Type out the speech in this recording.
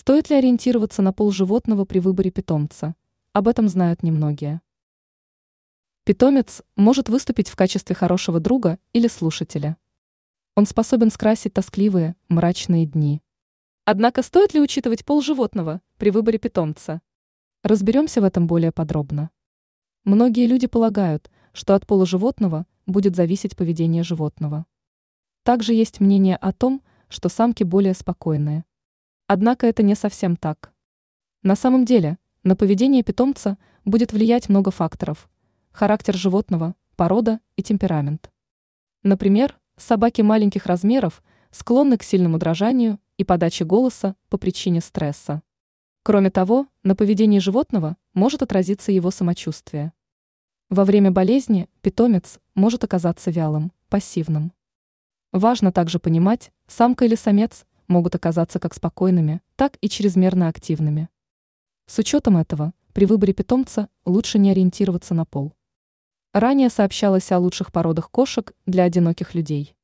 Стоит ли ориентироваться на пол животного при выборе питомца? Об этом знают немногие. Питомец может выступить в качестве хорошего друга или слушателя. Он способен скрасить тоскливые, мрачные дни. Однако стоит ли учитывать пол животного при выборе питомца? Разберемся в этом более подробно. Многие люди полагают, что от пола животного будет зависеть поведение животного. Также есть мнение о том, что самки более спокойные. Однако это не совсем так. На самом деле, на поведение питомца будет влиять много факторов – характер животного, порода и темперамент. Например, собаки маленьких размеров склонны к сильному дрожанию и подаче голоса по причине стресса. Кроме того, на поведении животного может отразиться его самочувствие. Во время болезни питомец может оказаться вялым, пассивным. Важно также понимать, самка или самец могут оказаться как спокойными, так и чрезмерно активными. С учетом этого, при выборе питомца лучше не ориентироваться на пол. Ранее сообщалось о лучших породах кошек для одиноких людей.